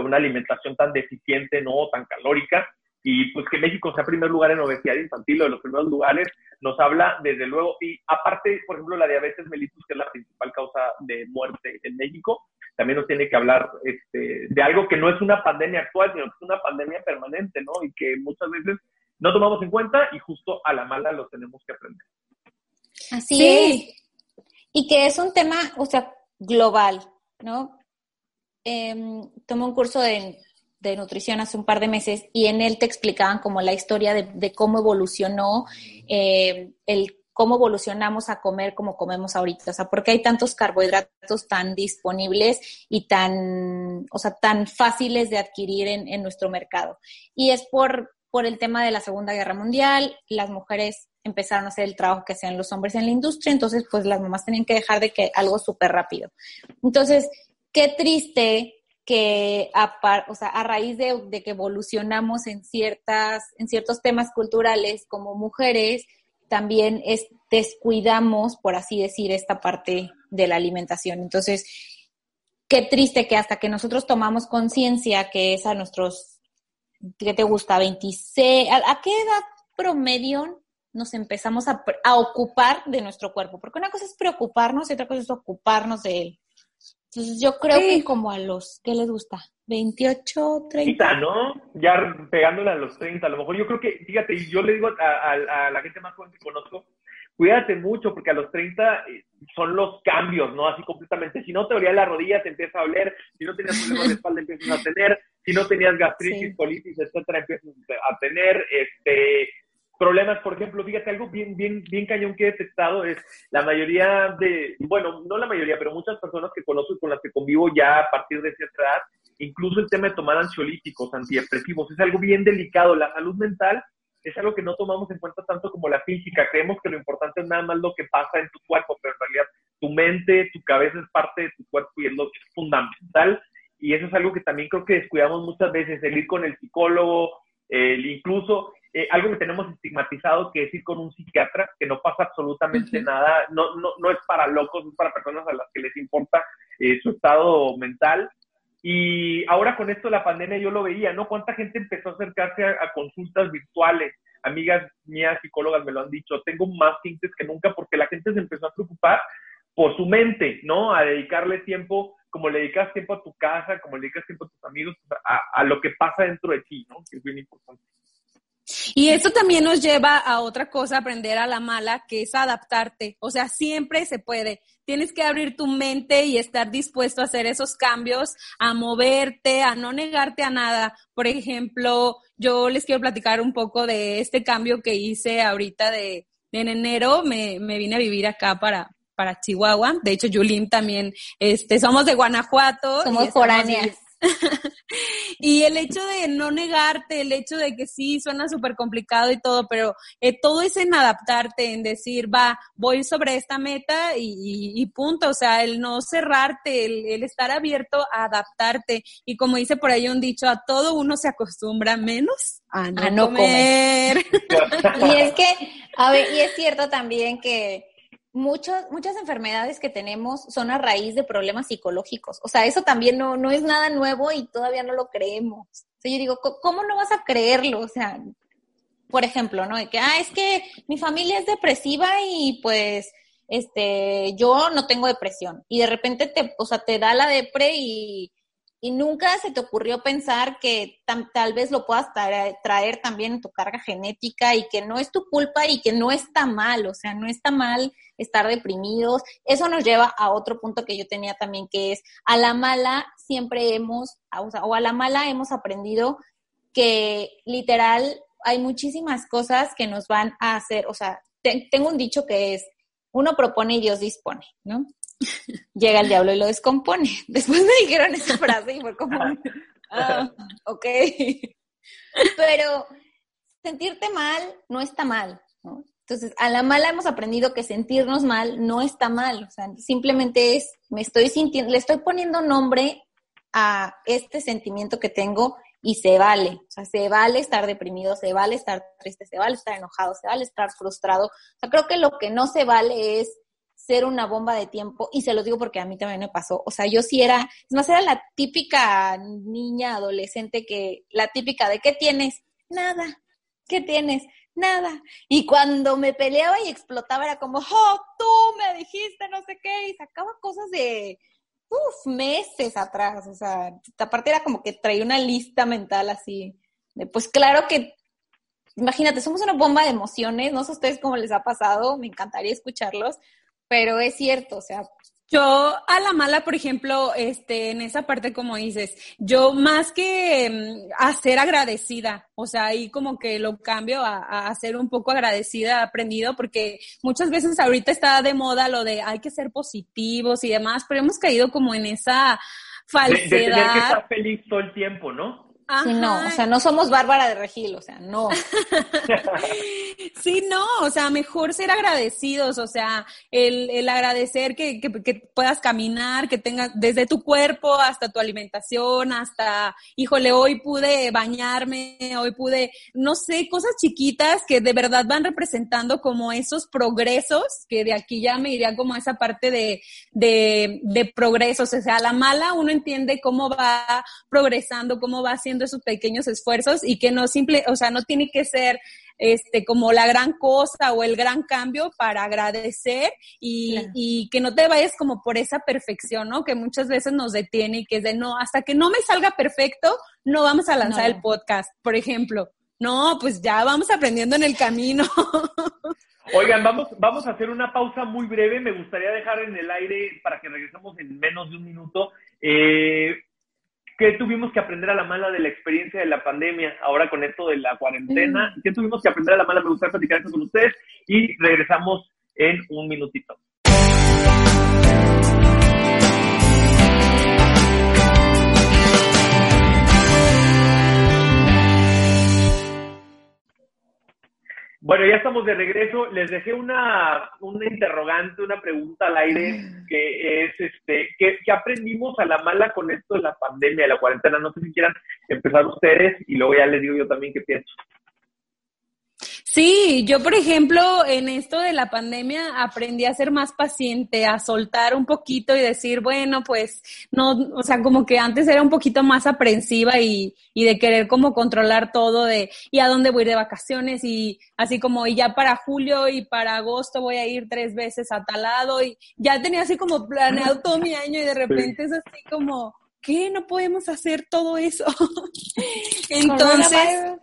una alimentación tan deficiente, no tan calórica. Y pues que México sea primer lugar en obesidad infantil o de los primeros lugares, nos habla desde luego. Y aparte, por ejemplo, la diabetes mellitus, que es la principal causa de muerte en México, también nos tiene que hablar este, de algo que no es una pandemia actual, sino que es una pandemia permanente, ¿no? Y que muchas veces no tomamos en cuenta y justo a la mala lo tenemos que aprender. Así es. Y que es un tema, o sea, global, ¿no? Eh, tomé un curso de, de, nutrición hace un par de meses y en él te explicaban como la historia de, de cómo evolucionó eh, el cómo evolucionamos a comer como comemos ahorita, o sea, porque hay tantos carbohidratos tan disponibles y tan, o sea, tan fáciles de adquirir en, en nuestro mercado. Y es por, por el tema de la Segunda Guerra Mundial, las mujeres empezaron a hacer el trabajo que hacían los hombres en la industria, entonces pues las mamás tenían que dejar de que algo súper rápido. Entonces, qué triste que a, o sea, a raíz de, que evolucionamos en ciertas, en ciertos temas culturales como mujeres, también es, descuidamos, por así decir, esta parte de la alimentación. Entonces, qué triste que hasta que nosotros tomamos conciencia, que es a nuestros, ¿qué te gusta? 26, ¿a, a qué edad promedio nos empezamos a, a, ocupar de nuestro cuerpo? Porque una cosa es preocuparnos y otra cosa es ocuparnos de él. Entonces yo creo sí. que como a los, ¿qué les gusta? 28, 30. ¿no? Ya pegándole a los 30, a lo mejor yo creo que, fíjate, yo le digo a, a, a la gente más joven que conozco, cuídate mucho porque a los 30 eh, son los cambios, ¿no? Así completamente. Si no te dolía la rodilla, te empieza a oler. Si no tenías problemas de espalda, empiezas a tener. Si no tenías gastritis, sí. colitis, etcétera, empiezas a tener. Este, problemas, por ejemplo, fíjate, algo bien, bien, bien cañón que he detectado es la mayoría de, bueno, no la mayoría, pero muchas personas que conozco y con las que convivo ya a partir de cierta edad, incluso el tema de tomar ansiolíticos, antidepresivos, es algo bien delicado. La salud mental es algo que no tomamos en cuenta tanto como la física. Creemos que lo importante es nada más lo que pasa en tu cuerpo, pero en realidad tu mente, tu cabeza es parte de tu cuerpo y es es fundamental. Y eso es algo que también creo que descuidamos muchas veces, el ir con el psicólogo, el incluso eh, algo que tenemos estigmatizado que es ir con un psiquiatra, que no pasa absolutamente uh -huh. nada, no, no, no es para locos, es para personas a las que les importa eh, su estado mental. Y ahora con esto de la pandemia yo lo veía, ¿no? ¿Cuánta gente empezó a acercarse a, a consultas virtuales? Amigas mías, psicólogas me lo han dicho, tengo más clientes que nunca porque la gente se empezó a preocupar por su mente, ¿no? A dedicarle tiempo, como le dedicas tiempo a tu casa, como le dedicas tiempo a tus amigos, a, a lo que pasa dentro de ti, ¿no? Que es bien importante. Y esto también nos lleva a otra cosa, aprender a la mala, que es adaptarte. O sea, siempre se puede. Tienes que abrir tu mente y estar dispuesto a hacer esos cambios, a moverte, a no negarte a nada. Por ejemplo, yo les quiero platicar un poco de este cambio que hice ahorita de, en enero. Me, me vine a vivir acá para, para Chihuahua. De hecho, Yulín también, este, somos de Guanajuato. Somos foráneas. y el hecho de no negarte, el hecho de que sí, suena súper complicado y todo, pero eh, todo es en adaptarte, en decir, va, voy sobre esta meta y, y, y punto, o sea, el no cerrarte, el, el, estar abierto a adaptarte. Y como dice por ahí un dicho, a todo uno se acostumbra menos a no, a no comer. comer. y es que, a ver, y es cierto también que muchos, muchas enfermedades que tenemos son a raíz de problemas psicológicos. O sea, eso también no, no es nada nuevo y todavía no lo creemos. O sea, yo digo, ¿cómo no vas a creerlo? O sea, por ejemplo, ¿no? De que, ah, es que mi familia es depresiva y pues, este, yo no tengo depresión. Y de repente te, o sea, te da la depre y, y nunca se te ocurrió pensar que tal vez lo puedas traer, traer, también en tu carga genética y que no es tu culpa y que no está mal, o sea, no está mal estar deprimidos. Eso nos lleva a otro punto que yo tenía también, que es a la mala siempre hemos, o, sea, o a la mala hemos aprendido que literal hay muchísimas cosas que nos van a hacer, o sea, te, tengo un dicho que es, uno propone y Dios dispone, ¿no? Llega el diablo y lo descompone. Después me dijeron esa frase y fue como, ah, ok. Pero sentirte mal no está mal, ¿no? Entonces, a la mala hemos aprendido que sentirnos mal no está mal, o sea, simplemente es, me estoy sintiendo, le estoy poniendo nombre a este sentimiento que tengo y se vale, o sea, se vale estar deprimido, se vale estar triste, se vale estar enojado, se vale estar frustrado. O sea, creo que lo que no se vale es ser una bomba de tiempo, y se lo digo porque a mí también me pasó, o sea, yo sí era, es más, era la típica niña adolescente que, la típica de, ¿qué tienes? Nada, ¿qué tienes? Nada. Y cuando me peleaba y explotaba era como, oh, tú me dijiste no sé qué, y sacaba cosas de, uff, meses atrás, o sea, aparte era como que traía una lista mental así, de, pues claro que imagínate, somos una bomba de emociones, no sé a ustedes cómo les ha pasado, me encantaría escucharlos, pero es cierto, o sea, yo a la mala, por ejemplo, este, en esa parte como dices, yo más que mm, a ser agradecida, o sea, ahí como que lo cambio a, a ser un poco agradecida, aprendido, porque muchas veces ahorita está de moda lo de hay que ser positivos y demás, pero hemos caído como en esa falsedad. De, tener que estar feliz todo el tiempo, ¿no? Sí, no, o sea, no somos Bárbara de Regil, o sea, no. sí, no, o sea, mejor ser agradecidos, o sea, el, el agradecer que, que, que, puedas caminar, que tengas desde tu cuerpo hasta tu alimentación, hasta, híjole, hoy pude bañarme, hoy pude, no sé, cosas chiquitas que de verdad van representando como esos progresos, que de aquí ya me iría como esa parte de, de, de progresos, o sea, a la mala uno entiende cómo va progresando, cómo va haciendo esos pequeños esfuerzos y que no simple, o sea, no tiene que ser este, como la gran cosa o el gran cambio para agradecer y, y, que no te vayas como por esa perfección, ¿no? Que muchas veces nos detiene y que es de no, hasta que no me salga perfecto, no vamos a lanzar el podcast, por ejemplo. No, pues ya vamos aprendiendo en el camino. Oigan, vamos, vamos a hacer una pausa muy breve. Me gustaría dejar en el aire para que regresemos en menos de un minuto. Eh, ¿Qué tuvimos que aprender a la mala de la experiencia de la pandemia ahora con esto de la cuarentena? Mm. ¿Qué tuvimos que aprender a la mala? Me gustaría platicar esto con ustedes y regresamos en un minutito. Bueno, ya estamos de regreso. Les dejé una, una interrogante, una pregunta al aire, que es, este, ¿qué, ¿qué, aprendimos a la mala con esto de la pandemia, de la cuarentena? No sé si quieran empezar ustedes y luego ya les digo yo también qué pienso. Sí, yo por ejemplo en esto de la pandemia aprendí a ser más paciente, a soltar un poquito y decir, bueno, pues no, o sea, como que antes era un poquito más aprensiva y, y de querer como controlar todo de y a dónde voy a ir de vacaciones y así como y ya para julio y para agosto voy a ir tres veces a tal lado y ya tenía así como planeado todo mi año y de repente es así como, ¿qué? No podemos hacer todo eso. Entonces...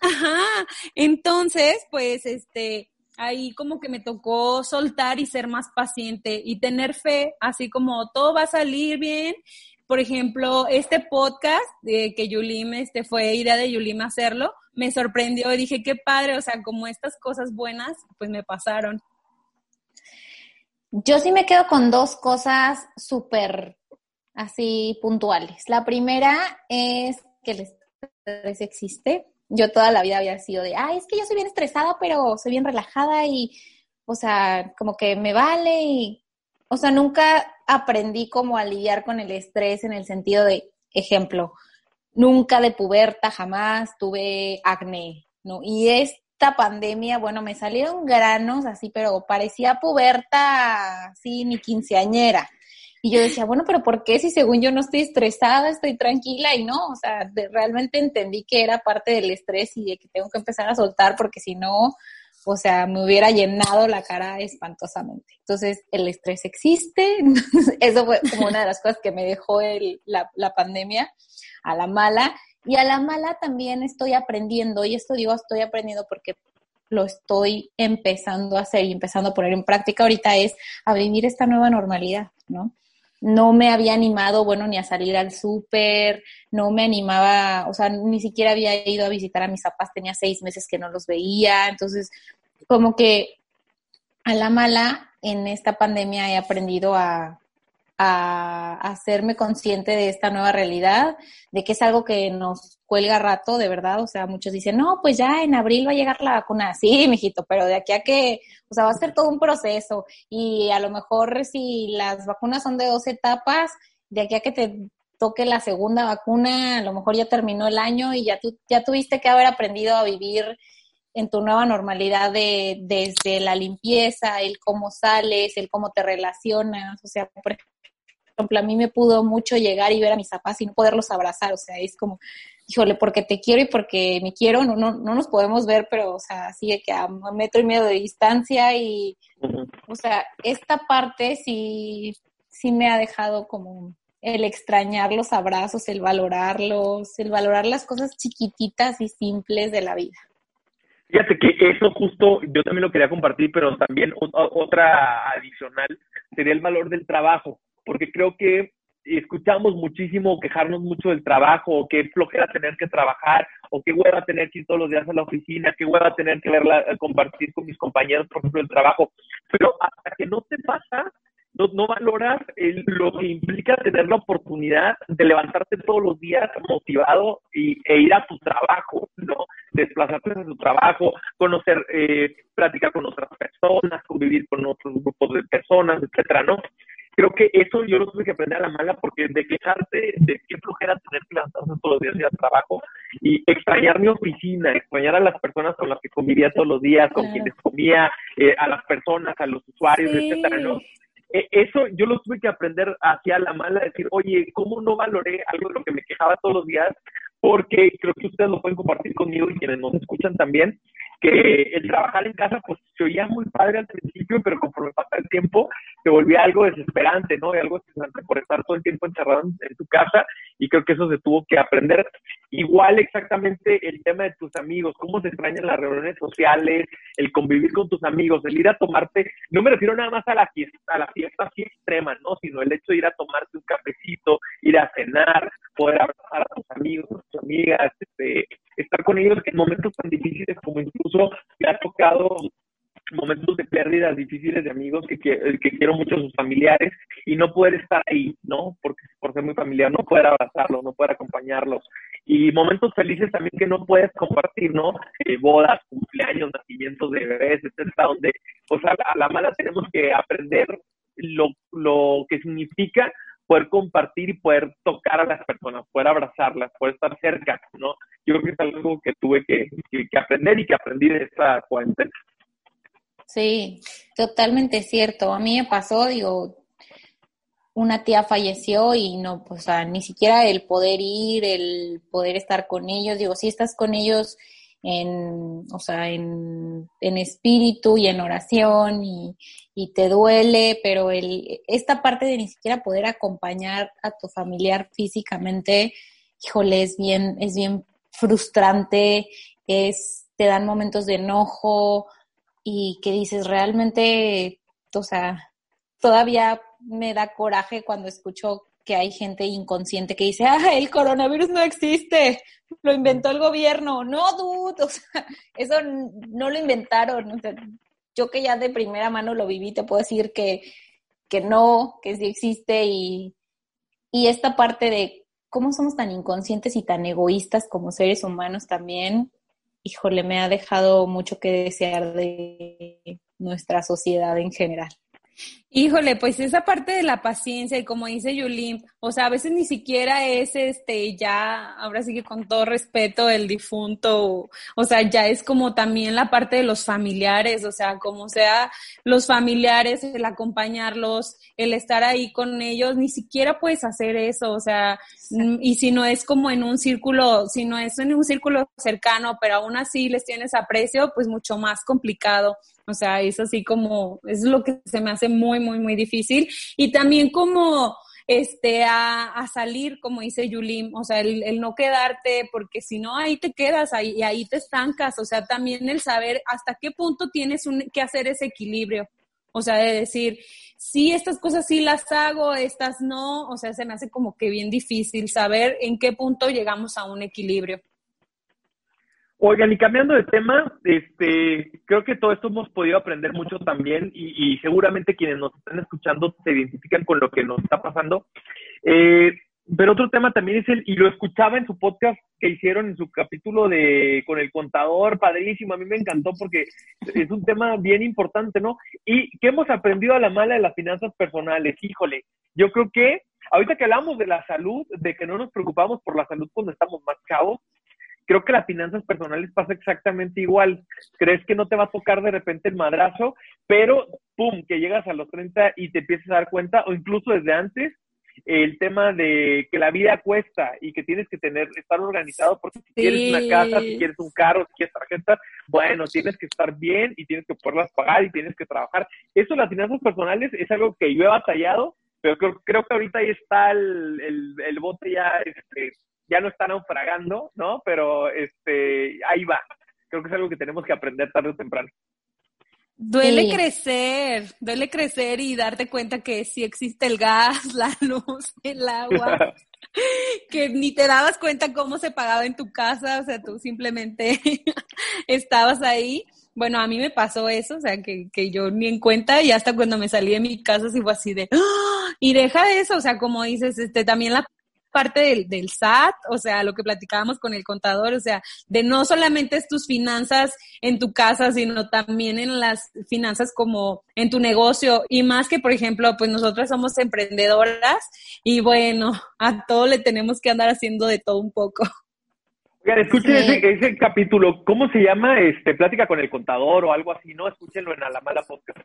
Ajá, entonces, pues, este, ahí como que me tocó soltar y ser más paciente y tener fe, así como todo va a salir bien. Por ejemplo, este podcast de que Yulim, este fue idea de Yulim hacerlo, me sorprendió y dije, qué padre, o sea, como estas cosas buenas, pues me pasaron. Yo sí me quedo con dos cosas súper así puntuales. La primera es que el existe, yo toda la vida había sido de, ay, es que yo soy bien estresada, pero soy bien relajada y, o sea, como que me vale y, o sea, nunca aprendí como a lidiar con el estrés en el sentido de, ejemplo, nunca de puberta, jamás tuve acné, ¿no? Y esta pandemia, bueno, me salieron granos así, pero parecía puberta, sí, ni quinceañera. Y yo decía, bueno, pero ¿por qué si según yo no estoy estresada, estoy tranquila? Y no, o sea, realmente entendí que era parte del estrés y de que tengo que empezar a soltar porque si no, o sea, me hubiera llenado la cara espantosamente. Entonces, el estrés existe. Eso fue como una de las cosas que me dejó el, la, la pandemia a la mala. Y a la mala también estoy aprendiendo, y esto digo, estoy aprendiendo porque lo estoy empezando a hacer y empezando a poner en práctica ahorita es a vivir esta nueva normalidad, ¿no? No me había animado, bueno, ni a salir al súper, no me animaba, o sea, ni siquiera había ido a visitar a mis papás, tenía seis meses que no los veía, entonces, como que a la mala en esta pandemia he aprendido a, a hacerme consciente de esta nueva realidad, de que es algo que nos cuelga rato, de verdad. O sea, muchos dicen, no, pues ya en abril va a llegar la vacuna. Sí, mijito, pero de aquí a que, o sea, va a ser todo un proceso. Y a lo mejor si las vacunas son de dos etapas, de aquí a que te toque la segunda vacuna, a lo mejor ya terminó el año y ya tú, ya tuviste que haber aprendido a vivir en tu nueva normalidad de, desde la limpieza, el cómo sales, el cómo te relacionas, o sea, por ejemplo, a mí me pudo mucho llegar y ver a mis papás y no poderlos abrazar, o sea, es como, híjole, porque te quiero y porque me quiero, no, no, no nos podemos ver, pero, o sea, así de que a un metro y medio de distancia y, o sea, esta parte sí, sí me ha dejado como el extrañar los abrazos, el valorarlos, el valorar las cosas chiquititas y simples de la vida. Fíjate que eso justo yo también lo quería compartir, pero también otra adicional sería el valor del trabajo, porque creo que escuchamos muchísimo quejarnos mucho del trabajo, o qué flojera tener que trabajar, o qué hueva tener que ir todos los días a la oficina, qué hueva tener que verla, compartir con mis compañeros, por ejemplo, el trabajo. Pero hasta que no te pasa, no, no valoras lo que implica tener la oportunidad de levantarte todos los días motivado y, e ir a tu trabajo, ¿no? Desplazarte a tu trabajo, conocer, eh, platicar con otras personas, convivir con otros grupos de personas, etcétera, ¿no? Creo que eso yo lo tuve que aprender a la mala porque de quejarte de qué flojera tener que levantarse todos los días y al trabajo y extrañar mi oficina, extrañar a las personas con las que convivía todos los días, con quienes comía, eh, a las personas, a los usuarios, etcétera, ¿no? E, eso yo lo tuve que aprender hacia la mala, decir, oye, ¿cómo no valoré algo de lo que me quejaba todos los días? Porque creo que ustedes lo pueden compartir conmigo y quienes nos escuchan también, que el trabajar en casa pues se oía muy padre al principio, pero conforme pasa el tiempo se volvía algo desesperante, ¿no? Y algo desesperante por estar todo el tiempo encerrado en, tu casa y creo que eso se tuvo que aprender. Igual exactamente el tema de tus amigos, cómo se extrañan las reuniones sociales, el convivir con tus amigos, el ir a tomarte, no me refiero nada más a la fiesta, a la fiesta así extrema, ¿no? Sino el hecho de ir a tomarte un cafecito, ir a cenar, poder abrazar a tus amigos, amigas, este, estar con ellos en momentos tan difíciles como incluso me ha tocado momentos de pérdidas difíciles de amigos que, que, quiero mucho a sus familiares y no poder estar ahí, ¿no? Porque por ser muy familiar, no poder abrazarlos, no poder acompañarlos. Y momentos felices también que no puedes compartir, ¿no? Eh, bodas, cumpleaños, nacimientos de bebés, etcétera, donde, pues a la, mala tenemos que aprender lo, lo que significa poder compartir y poder tocar a las personas, poder abrazarlas, poder estar cerca, ¿no? Yo creo que es algo que tuve que, que aprender y que aprendí de esta cuarentena. Sí, totalmente cierto. A mí me pasó, digo, una tía falleció y no, pues, ni siquiera el poder ir, el poder estar con ellos, digo, si estás con ellos en, o sea, en, en espíritu y en oración y, y, te duele, pero el, esta parte de ni siquiera poder acompañar a tu familiar físicamente, híjole, es bien, es bien frustrante, es, te dan momentos de enojo, y que dices, realmente, o sea, todavía me da coraje cuando escucho que hay gente inconsciente que dice, ah, el coronavirus no existe, lo inventó el gobierno. No, dude, o sea, eso no lo inventaron. yo que ya de primera mano lo viví, te puedo decir que, que no, que sí existe y, y esta parte de cómo somos tan inconscientes y tan egoístas como seres humanos también, híjole, me ha dejado mucho que desear de nuestra sociedad en general. Híjole, pues esa parte de la paciencia y como dice Yulín, o sea, a veces ni siquiera es este, ya, ahora sí que con todo respeto, el difunto, o sea, ya es como también la parte de los familiares, o sea, como sea los familiares, el acompañarlos, el estar ahí con ellos, ni siquiera puedes hacer eso, o sea, mm, y si no es como en un círculo, si no es en un círculo cercano, pero aún así les tienes aprecio, pues mucho más complicado. O sea, es así como, es lo que se me hace muy, muy, muy difícil. Y también como, este, a, a salir, como dice Yulim, o sea, el, el, no quedarte, porque si no, ahí te quedas ahí, y ahí te estancas, o sea, también el saber hasta qué punto tienes un, que hacer ese equilibrio, o sea, de decir, sí, estas cosas sí las hago, estas no, o sea, se me hace como que bien difícil saber en qué punto llegamos a un equilibrio. Oigan, y cambiando de tema, este, creo que todo esto hemos podido aprender mucho también y, seguramente quienes nos están escuchando se identifican con lo que nos está pasando. Eh, pero otro tema también es el, y lo escuchaba en su podcast que hicieron en su capítulo de con el contador, padrísimo, a mí me encantó porque es un tema bien importante, ¿no? Y que hemos aprendido a la mala de las finanzas personales, híjole, yo creo que ahorita que hablamos de la salud, de que no nos preocupamos por la salud cuando estamos más chavos, creo que las finanzas personales pasa exactamente igual. Crees que no te va a tocar de repente el madrazo, pero pum, que llegas a los 30 y te empiezas a dar cuenta, o incluso desde antes, el tema de que la vida cuesta y que tienes que tener, estar organizado porque si quieres una casa, si quieres un carro, si quieres tarjeta, bueno, tienes que estar bien y tienes que poderlas pagar y tienes que trabajar. Eso, las finanzas personales, es algo que yo he batallado, pero creo, creo que ahorita ahí está el, el, el bote ya este, ya no está naufragando, ¿no? Pero este, ahí va. Creo que es algo que tenemos que aprender tarde o temprano. Duele crecer, duele crecer y darte cuenta que sí existe el gas, la luz, el agua, que ni te dabas cuenta cómo se pagaba en tu casa, o sea, tú simplemente estabas ahí. Bueno, a mí me pasó eso, o sea, que, que yo ni en cuenta y hasta cuando me salí de mi casa sí fue así de, ¡Ah! y deja eso, o sea, como dices, este, también la parte del, del SAT, o sea, lo que platicábamos con el contador, o sea, de no solamente es tus finanzas en tu casa, sino también en las finanzas como en tu negocio y más que, por ejemplo, pues nosotras somos emprendedoras y bueno, a todo le tenemos que andar haciendo de todo un poco. Oigan, escuchen ese, ese capítulo, ¿cómo se llama? Este, Plática con el contador o algo así, ¿no? Escúchenlo en A la Mala Podcast.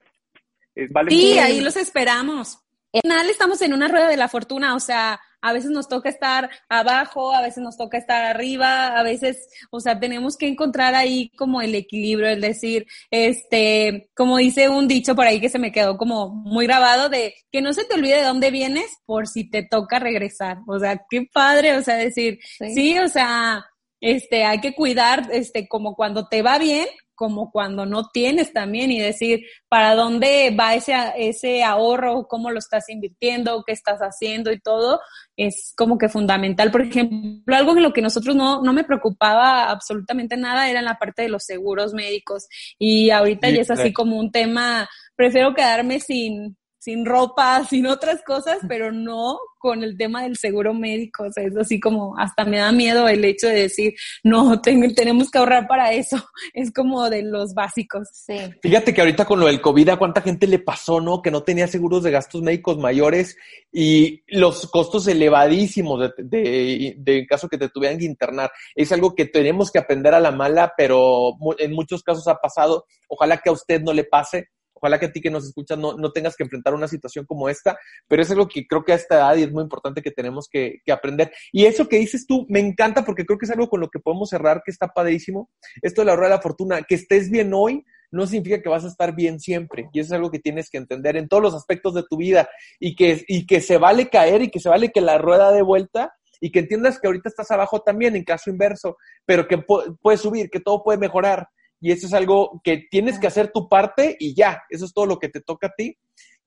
sí, ahí los esperamos. Al final estamos en una rueda de la fortuna, o sea, a veces nos toca estar abajo, a veces nos toca estar arriba, a veces, o sea, tenemos que encontrar ahí como el equilibrio, es decir, este, como dice un dicho por ahí que se me quedó como muy grabado de que no se te olvide de dónde vienes por si te toca regresar. O sea, qué padre, o sea, decir, sí, sí o sea, este, hay que cuidar, este, como cuando te va bien, como cuando no tienes también y decir para dónde va ese, ese ahorro, cómo lo estás invirtiendo, qué estás haciendo y todo, es como que fundamental. Por ejemplo, algo en lo que nosotros no, no me preocupaba absolutamente nada era en la parte de los seguros médicos. Y ahorita ya es así como un tema, prefiero quedarme sin, sin ropa, sin otras cosas, pero no con el tema del seguro médico. O sea, es así como hasta me da miedo el hecho de decir, no, tenemos que ahorrar para eso. Es como de los básicos. Sí. Fíjate que ahorita con lo del COVID, ¿a cuánta gente le pasó, no? Que no tenía seguros de gastos médicos mayores y los costos elevadísimos de, de, de caso que te tuvieran que internar. Es algo que tenemos que aprender a la mala, pero en muchos casos ha pasado. Ojalá que a usted no le pase Ojalá que a ti que nos escuchas no, no tengas que enfrentar una situación como esta, pero es algo que creo que a esta edad y es muy importante que tenemos que, que aprender. Y eso que dices tú me encanta porque creo que es algo con lo que podemos cerrar, que está padrísimo. Esto de la rueda de la fortuna, que estés bien hoy, no significa que vas a estar bien siempre. Y eso es algo que tienes que entender en todos los aspectos de tu vida y que, y que se vale caer y que se vale que la rueda de vuelta y que entiendas que ahorita estás abajo también en caso inverso, pero que puedes subir, que todo puede mejorar y eso es algo que tienes que hacer tu parte y ya, eso es todo lo que te toca a ti.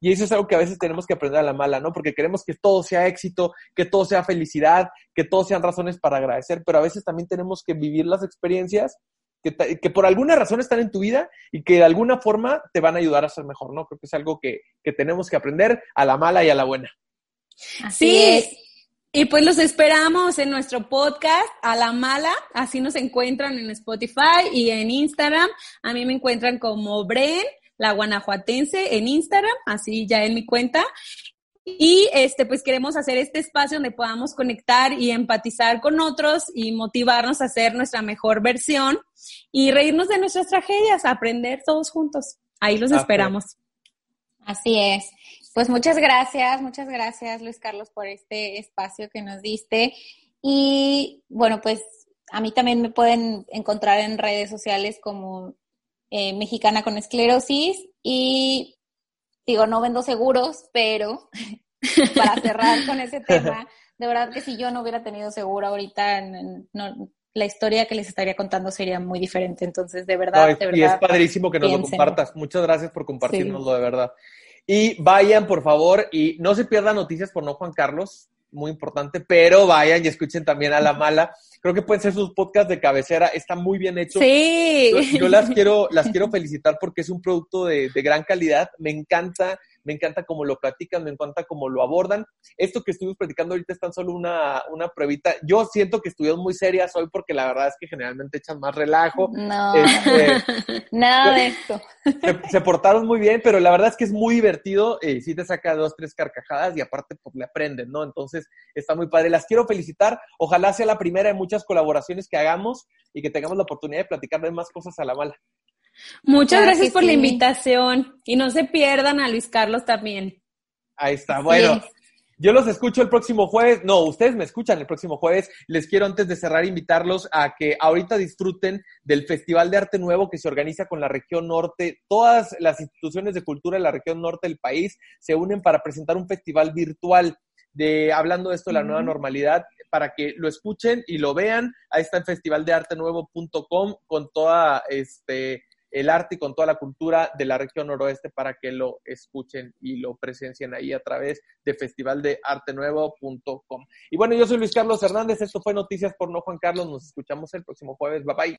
Y eso es algo que a veces tenemos que aprender a la mala, ¿no? Porque queremos que todo sea éxito, que todo sea felicidad, que todo sean razones para agradecer, pero a veces también tenemos que vivir las experiencias que, que, por alguna razón están en tu vida y que de alguna forma te van a ayudar a ser mejor, ¿no? Creo que es algo que, que tenemos que aprender a la mala y a la buena. Así sí, y pues los esperamos en nuestro podcast a la mala, así nos encuentran en Spotify y en Instagram. A mí me encuentran como Bren, la guanajuatense en Instagram, así ya en mi cuenta. Y este, pues queremos hacer este espacio donde podamos conectar y empatizar con otros y motivarnos a hacer nuestra mejor versión y reírnos de nuestras tragedias, aprender todos juntos. Ahí los esperamos. Así es. Pues muchas gracias, muchas gracias Luis Carlos por este espacio que nos diste. Y bueno, pues a mí también me pueden encontrar en redes sociales como eh, Mexicana con Esclerosis y digo, no vendo seguros, pero para cerrar con ese tema, de verdad que si yo no hubiera tenido seguro ahorita, la historia que les estaría contando sería muy diferente. Entonces, de verdad, de verdad. Y es padrísimo que nos lo compartas. Muchas gracias por compartirnoslo, de verdad. Y vayan, por favor, y no se pierdan noticias por no Juan Carlos, muy importante, pero vayan y escuchen también a La Mala. Creo que pueden ser sus podcasts de cabecera, está muy bien hecho. Sí. Yo, las quiero, las quiero felicitar porque es un producto de, de gran calidad. Me encanta me encanta cómo lo platican, me encanta cómo lo abordan. Esto que estuvimos platicando ahorita es tan solo una, una pruebita. Yo siento que estuvieron muy serias hoy porque la verdad es que generalmente echan más relajo. No, este, nada de esto. Se, portaron muy bien, pero la verdad es que es muy divertido. Eh, sí te saca dos, tres carcajadas y aparte pues le aprenden, ¿no? Entonces está muy padre. Las quiero felicitar. Ojalá sea la primera de muchas colaboraciones que hagamos y que tengamos la oportunidad de platicar de más cosas a la mala. Muchas gracias por la invitación y no se pierdan a Luis Carlos también. Ahí está, bueno. Yo los escucho el próximo jueves. No, ustedes me escuchan el próximo jueves. Les quiero antes de cerrar invitarlos a que ahorita disfruten del Festival de Arte Nuevo que se organiza con la región norte. Todas las instituciones de cultura de la región norte del país se unen para presentar un festival virtual de hablando de esto de la nueva normalidad, para que lo escuchen y lo vean. Ahí está en festivaldeartenuevo.com con toda este el arte y con toda la cultura de la región noroeste para que lo escuchen y lo presencien ahí a través de festivaldeartenuevo.com. Y bueno, yo soy Luis Carlos Hernández, esto fue Noticias por No Juan Carlos, nos escuchamos el próximo jueves, bye bye.